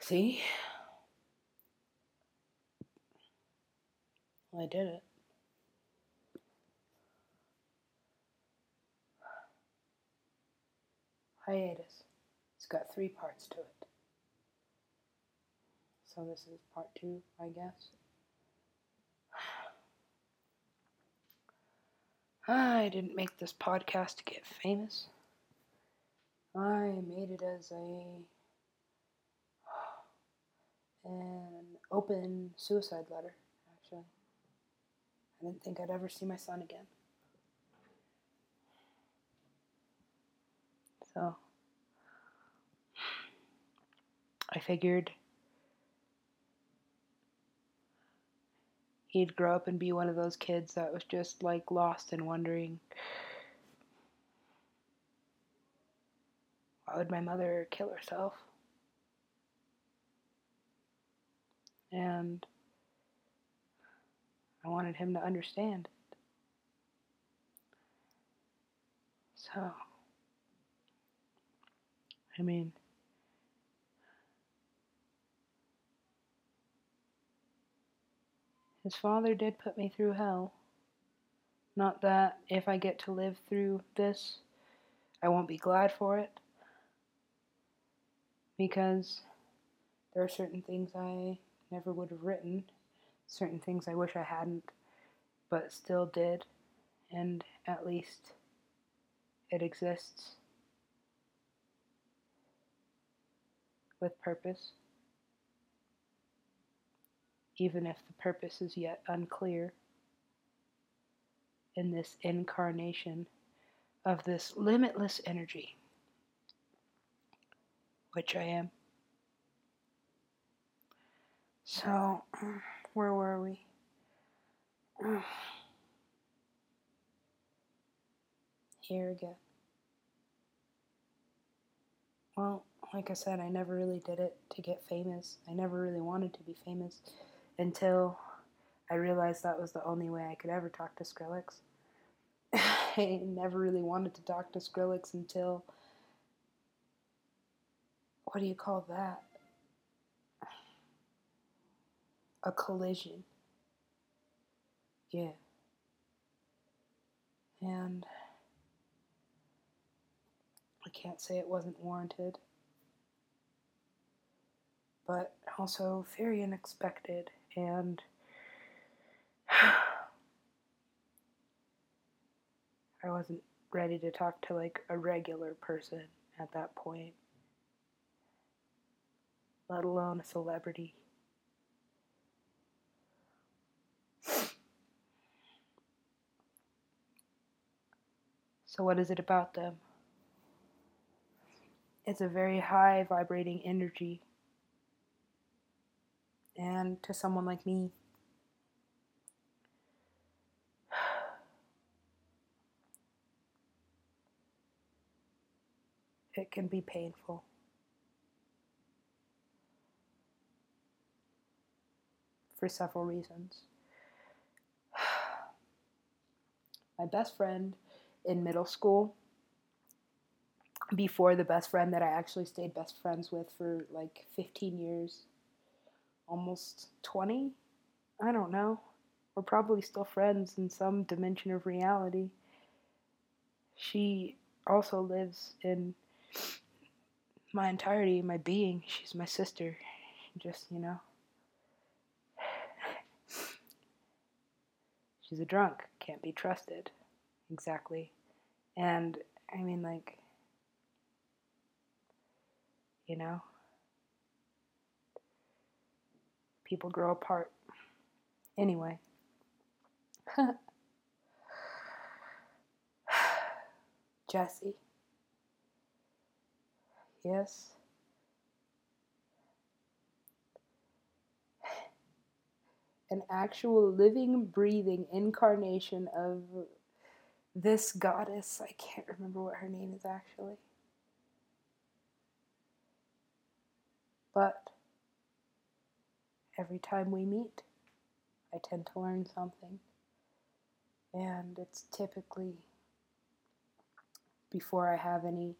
See? Well, I did it. Hiatus. It's got three parts to it. So this is part two, I guess. I didn't make this podcast to get famous. I made it as a an open suicide letter, actually. I didn't think I'd ever see my son again. So I figured he'd grow up and be one of those kids that was just like lost and wondering why would my mother kill herself? And I wanted him to understand it. So, I mean, his father did put me through hell. Not that if I get to live through this, I won't be glad for it. Because there are certain things I never would have written, certain things I wish I hadn't, but still did, and at least it exists with purpose, even if the purpose is yet unclear in this incarnation of this limitless energy, which I am. So, um, where were we? Um, here again. Well, like I said, I never really did it to get famous. I never really wanted to be famous until I realized that was the only way I could ever talk to Skrillex. I never really wanted to talk to Skrillex until. What do you call that? A collision. Yeah. And I can't say it wasn't warranted, but also very unexpected and I wasn't ready to talk to like a regular person at that point, let alone a celebrity. So, what is it about them? It's a very high vibrating energy. And to someone like me, it can be painful. For several reasons. My best friend in middle school, before the best friend that I actually stayed best friends with for like 15 years, almost 20. I don't know. We're probably still friends in some dimension of reality. She also lives in my entirety, my being. She's my sister. Just, you know. She's a drunk, can't be trusted. Exactly. And I mean, like, you know, people grow apart. Anyway. Jesse. Yes. An actual living, breathing incarnation of this goddess. I can't remember what her name is actually. But every time we meet, I tend to learn something. And it's typically before I have any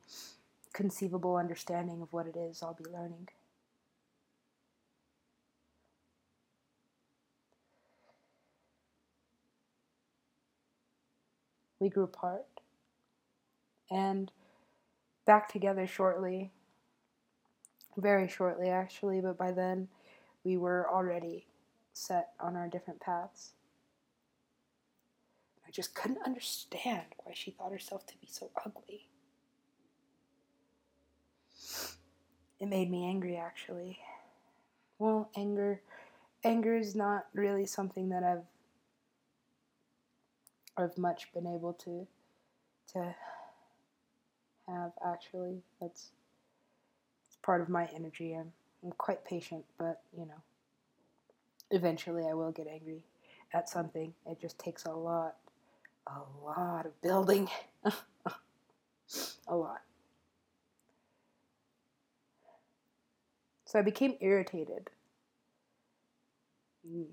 conceivable understanding of what it is I'll be learning. We grew apart and back together shortly. Very shortly, actually, but by then we were already set on our different paths. I just couldn't understand why she thought herself to be so ugly. It made me angry, actually. Well, anger, anger is not really something that I've, I've much been able to, to have. Actually, that's, it's part of my energy. I'm, I'm quite patient, but you know, eventually I will get angry at something. It just takes a lot a lot of building. a lot. So I became irritated. Mm.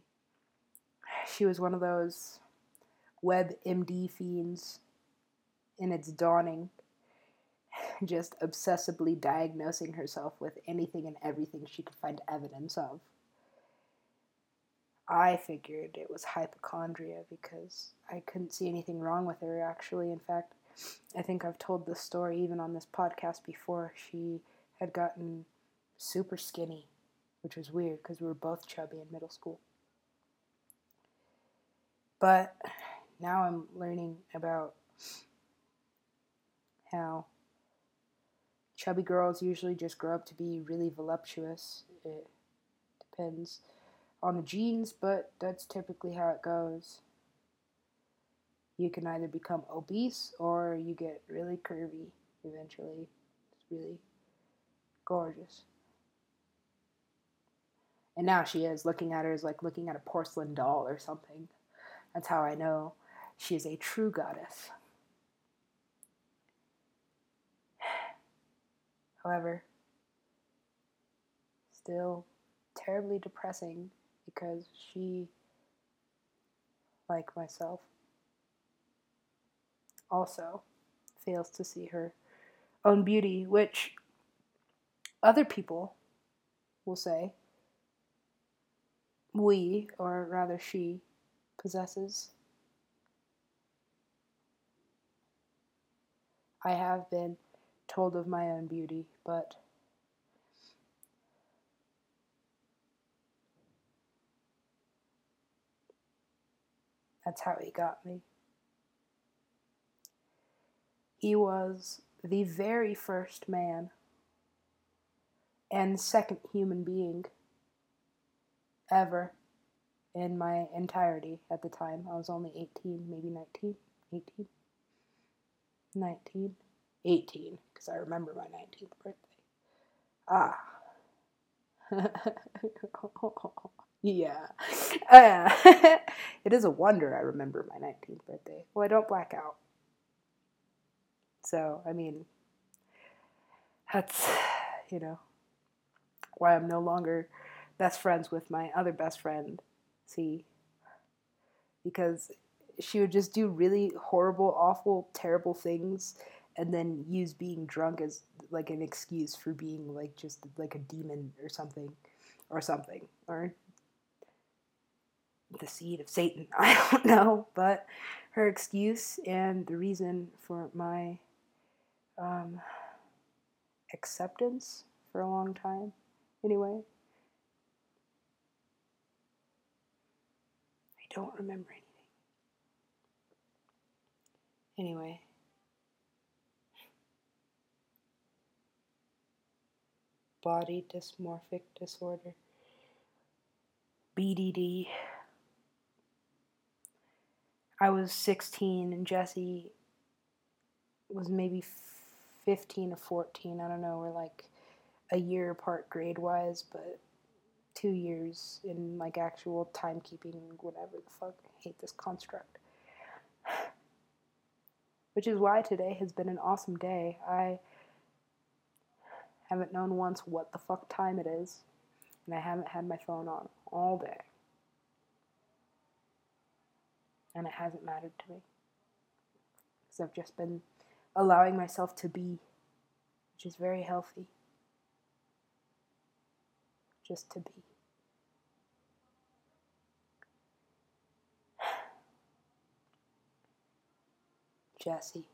She was one of those WebMD fiends in its dawning, just obsessively diagnosing herself with anything and everything she could find evidence of. I figured it was hypochondria because I couldn't see anything wrong with her, actually. In fact, I think I've told this story even on this podcast before. She had gotten super skinny, which was weird because we were both chubby in middle school. But now I'm learning about how chubby girls usually just grow up to be really voluptuous. It depends on the genes, but that's typically how it goes. You can either become obese or you get really curvy eventually. It's really gorgeous. And now she is. Looking at her is like looking at a porcelain doll or something. That's how I know she is a true goddess. However, still terribly depressing because she, like myself, also fails to see her own beauty, which other people will say we, or rather she, possesses. I have been told of my own beauty, but That's how he got me. He was the very first man and second human being ever in my entirety at the time. I was only 18, maybe 19, 18, 19, 18, because I remember my 19th birthday. Ah. Yeah. Uh, it is a wonder I remember my 19th birthday. Well, I don't black out. So, I mean, that's, you know, why I'm no longer best friends with my other best friend, see? Because she would just do really horrible, awful, terrible things and then use being drunk as like an excuse for being like just like a demon or something or something or the seed of Satan. I don't know, but her excuse and the reason for my um, acceptance for a long time, anyway. I don't remember anything. Anyway. Body dysmorphic disorder. BDD. I was 16 and Jesse was maybe 15 or 14. I don't know. We're like a year apart grade wise, but two years in like actual timekeeping, whatever the fuck. I hate this construct. Which is why today has been an awesome day. I haven't known once what the fuck time it is, and I haven't had my phone on all day and it hasn't mattered to me. Because I've just been allowing myself to be, which is very healthy. Just to be. Jesse.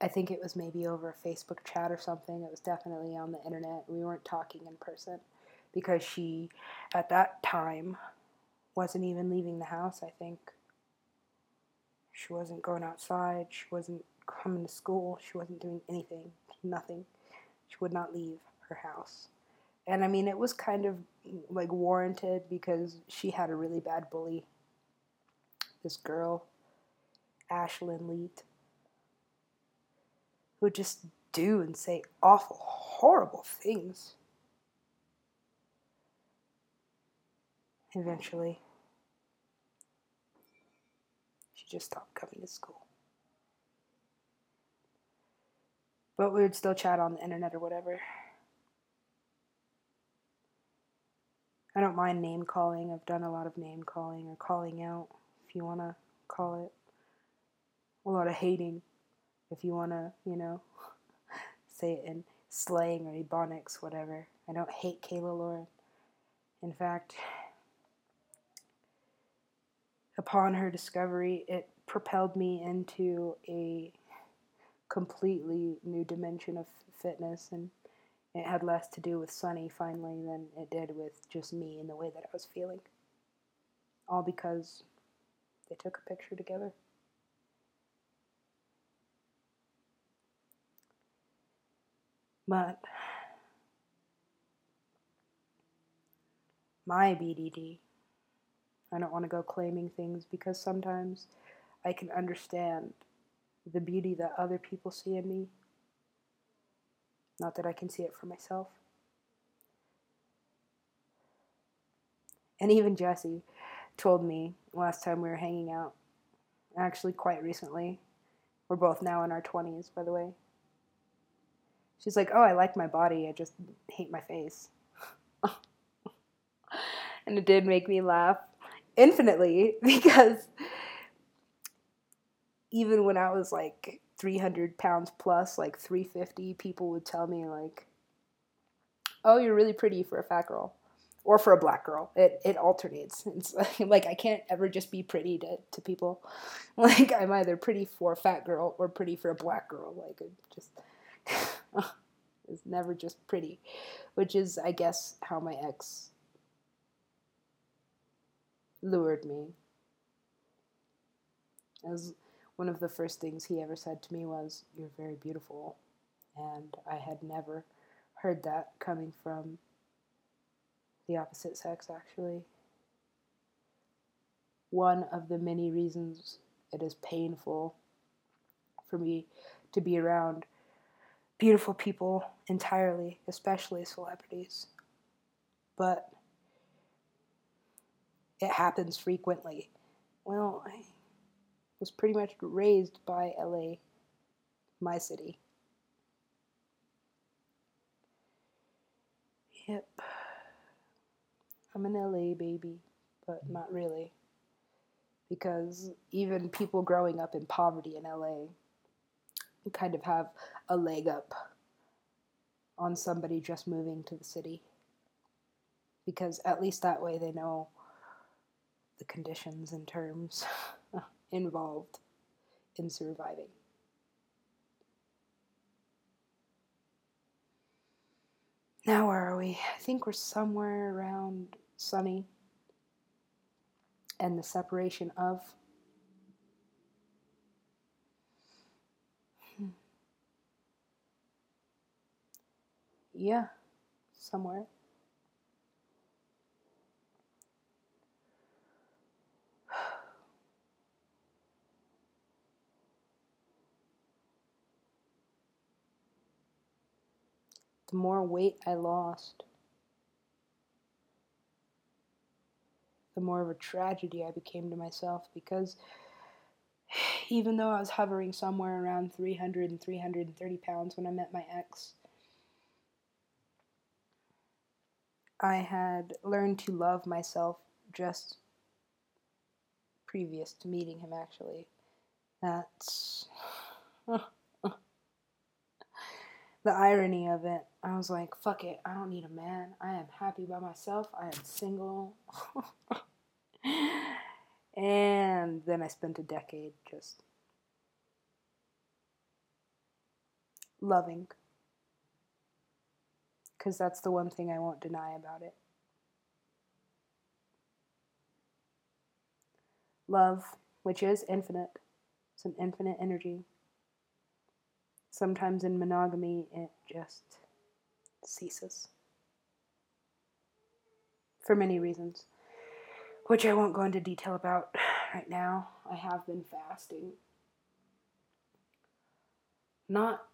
I think it was maybe over a Facebook chat or something. It was definitely on the internet. We weren't talking in person because she, at that time, wasn't even leaving the house, I think. She wasn't going outside. She wasn't coming to school. She wasn't doing anything. Nothing. She would not leave her house. And I mean, it was kind of like warranted because she had a really bad bully. This girl, Ashlyn Leet, who would just do and say awful, horrible things. Eventually, she just stopped coming to school. But we would still chat on the internet or whatever. I don't mind name calling. I've done a lot of name calling or calling out, if you want to call it. A lot of hating, if you want to, you know, say it in slang or ebonics, whatever. I don't hate Kayla Lauren. In fact, upon her discovery, it propelled me into a completely new dimension of fitness and it had less to do with Sonny finally than it did with just me and the way that I was feeling. All because they took a picture together. But my BDD, I don't want to go claiming things because sometimes I can understand the beauty that other people see in me not that I can see it for myself. And even Jesse told me last time we were hanging out, actually quite recently. We're both now in our 20s, by the way. She's like, Oh, I like my body, I just hate my face. and it did make me laugh infinitely because even when I was like 300 pounds plus, like 350, people would tell me, like, oh, you're really pretty for a fat girl or for a black girl. It, it alternates. It's like, like I can't ever just be pretty to, to people. Like I'm either pretty for a fat girl or pretty for a black girl. Like it just it's never just pretty, which is I guess how my ex lured me. As one of the first things he ever said to me was, You're very beautiful. And I had never heard that coming from the opposite sex, actually. One of the many reasons it is painful for me to be around beautiful people entirely, especially celebrities. But it happens frequently. Well, I was pretty much raised by LA, my city. Yep. I'm an LA baby, but not really. Because even people growing up in poverty in LA kind of have a leg up on somebody just moving to the city. Because at least that way they know the conditions and terms. involved in surviving. Now, where are we? I think we're somewhere around Sonny and the separation of. Yeah, somewhere. the more weight I lost, the more of a tragedy I became to myself because even though I was hovering somewhere around 300 and 330 pounds when I met my ex, I had learned to love myself just previous to meeting him, actually. That's the irony of it. I was like, fuck it, I don't need a man. I am happy by myself, I am single. and then I spent a decade just loving because that's the one thing I won't deny about it. Love, which is infinite, it's an infinite energy. Sometimes in monogamy, it just ceases. For many reasons, which I won't go into detail about right now. I have been fasting. Not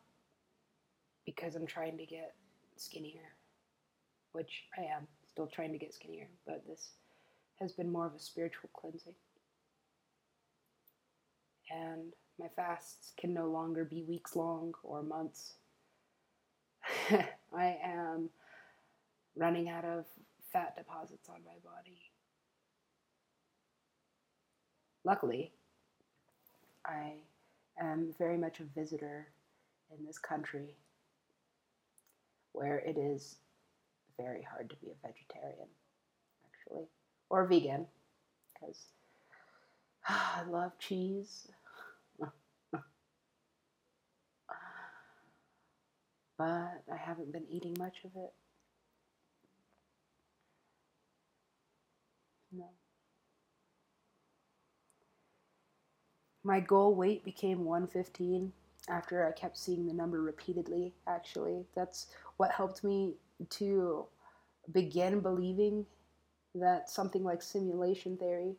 because I'm trying to get skinnier, which I am still trying to get skinnier, but this has been more of a spiritual cleansing. And my fasts can no longer be weeks long or months. I am running out of fat deposits on my body. Luckily, I am very much a visitor in this country where it is very hard to be a vegetarian, actually, or vegan, because I love cheese. but I haven't been eating much of it. No. My goal weight became 115 after I kept seeing the number repeatedly, actually. That's what helped me to begin believing that something like simulation theory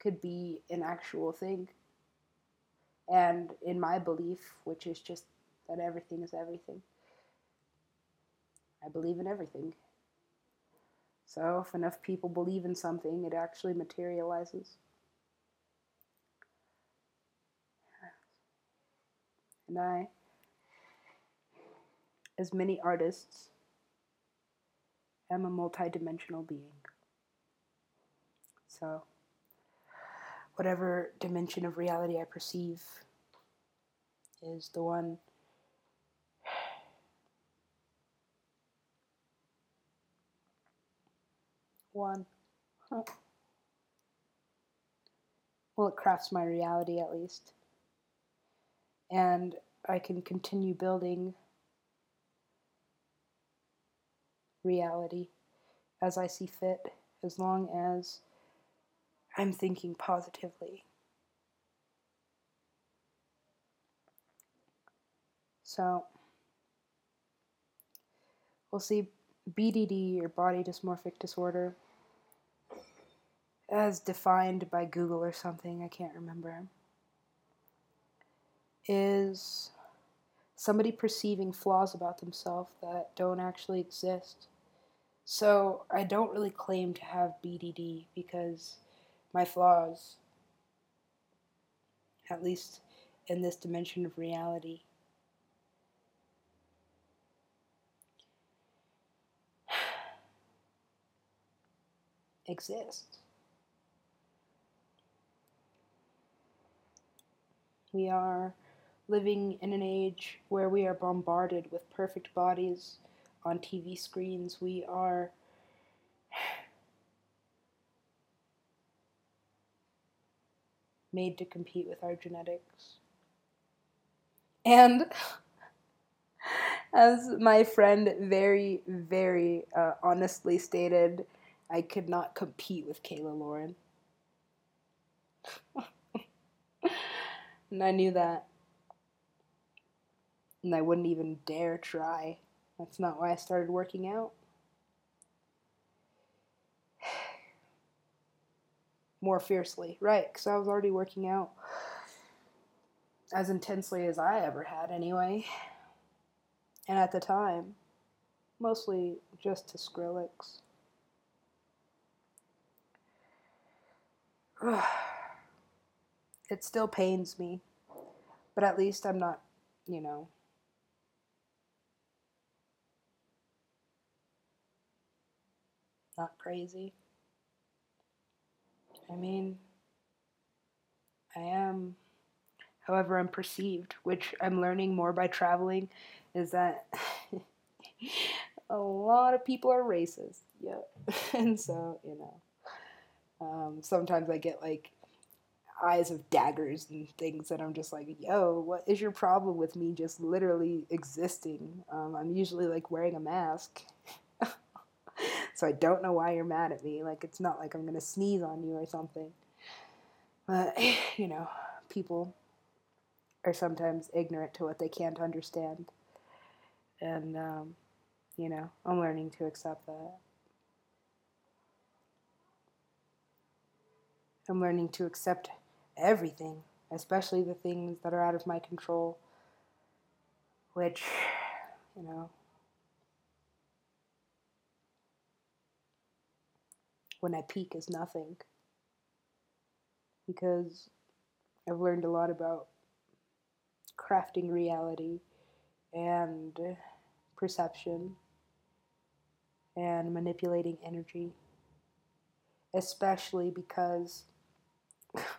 could be an actual thing. And in my belief, which is just that everything is everything, I believe in everything. So if enough people believe in something, it actually materializes. And I, as many artists, am a multidimensional being. So, whatever dimension of reality I perceive is the one one. Well, it crafts my reality at least. And I can continue building reality as I see fit, as long as I'm thinking positively. So, we'll see BDD or body dysmorphic disorder as defined by Google or something, I can't remember, is somebody perceiving flaws about themselves that don't actually exist. So I don't really claim to have BDD because my flaws, at least in this dimension of reality, exist. We are living in an age where we are bombarded with perfect bodies on TV screens. We are made to compete with our genetics. And as my friend very, very uh, honestly stated, I could not compete with Kayla Lauren. and I knew that. And I wouldn't even dare try. That's not why I started working out. More fiercely, right? Because I was already working out as intensely as I ever had, anyway. And at the time, mostly just to Skrillex. it still pains me, but at least I'm not, you know, not crazy. I mean, I am, however, I'm perceived, which I'm learning more by traveling, is that a lot of people are racist. Yep. and so, you know, um, sometimes I get like eyes of daggers and things that I'm just like, yo, what is your problem with me just literally existing? Um, I'm usually like wearing a mask. So I don't know why you're mad at me. Like, it's not like I'm going to sneeze on you or something. But, you know, people are sometimes ignorant to what they can't understand. And, um, you know, I'm learning to accept that. I'm learning to accept everything, especially the things that are out of my control, which, you know, when I peak is nothing. Because I've learned a lot about crafting reality and perception and manipulating energy, especially because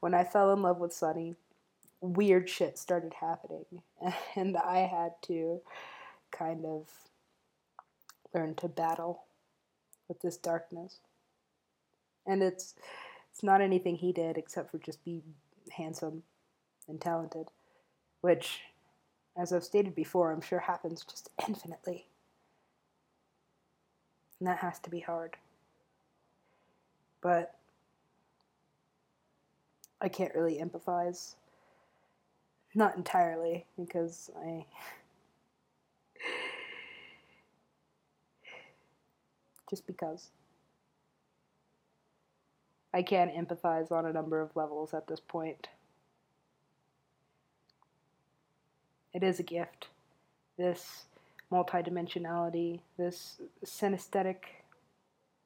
when I fell in love with Sonny, weird shit started happening, and I had to kind of learn to battle with this darkness. And it's it's not anything he did except for just be handsome and talented, which as I've stated before, I'm sure happens just infinitely. And that has to be hard. But I can't really empathize. Not entirely, because I. just because. I can empathize on a number of levels at this point. It is a gift. This multidimensionality, this synesthetic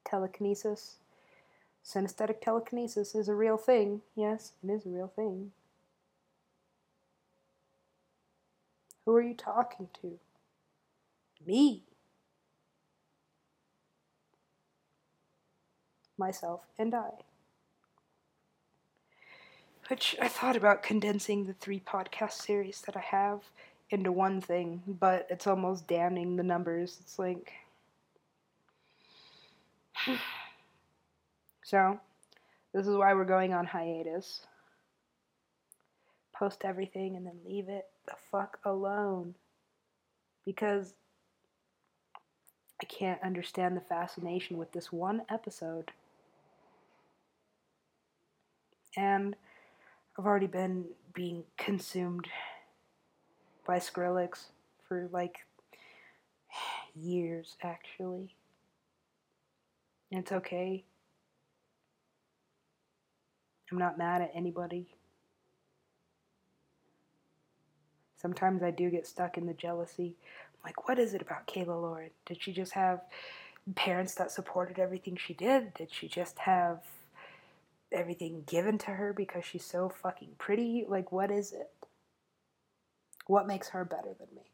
telekinesis Synesthetic telekinesis is a real thing. Yes, it is a real thing. Who are you talking to? Me. Myself and I. Which I thought about condensing the three podcast series that I have into one thing, but it's almost damning the numbers. It's like. So, this is why we're going on hiatus. Post everything and then leave it the fuck alone. Because I can't understand the fascination with this one episode. And I've already been being consumed by Skrillex for like years, actually. It's okay. I'm not mad at anybody. Sometimes I do get stuck in the jealousy. I'm like, what is it about Kayla Lauren? Did she just have parents that supported everything she did? Did she just have everything given to her because she's so fucking pretty? Like, what is it? What makes her better than me?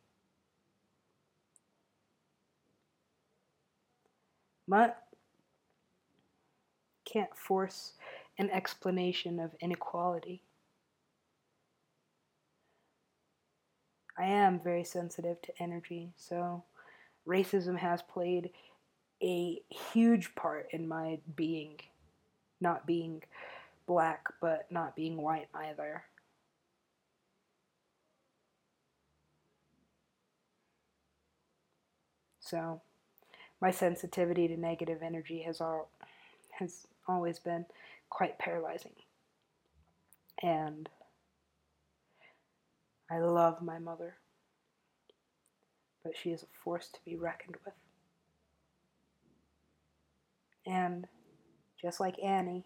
But can't force an explanation of inequality. I am very sensitive to energy, so racism has played a huge part in my being. Not being black, but not being white either. So, my sensitivity to negative energy has all has always been quite paralyzing. And I love my mother, but she is a force to be reckoned with. And just like Annie,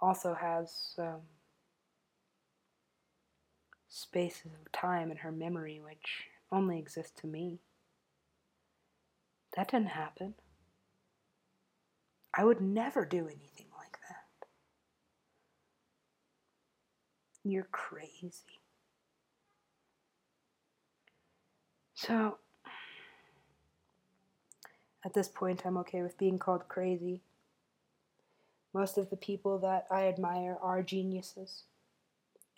also has um, spaces of time in her memory which only exist to me. That didn't happen. I would never do anything like that. You're crazy. So, at this point, I'm okay with being called crazy. Most of the people that I admire are geniuses,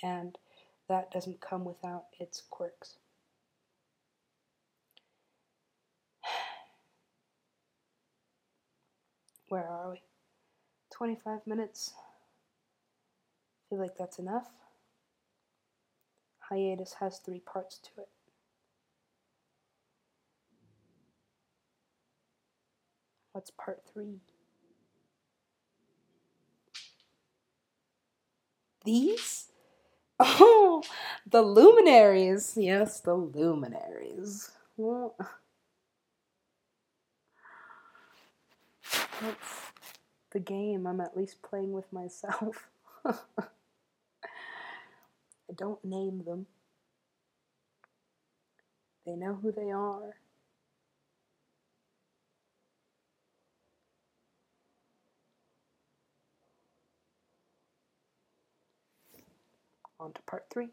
and that doesn't come without its quirks. Where are we? 25 minutes feel like that's enough. Hiatus has three parts to it. What's part three? These? Oh, the luminaries. Yes, the luminaries. Well, that's the game. I'm at least playing with myself. I don't name them. They know who they are. On to part three.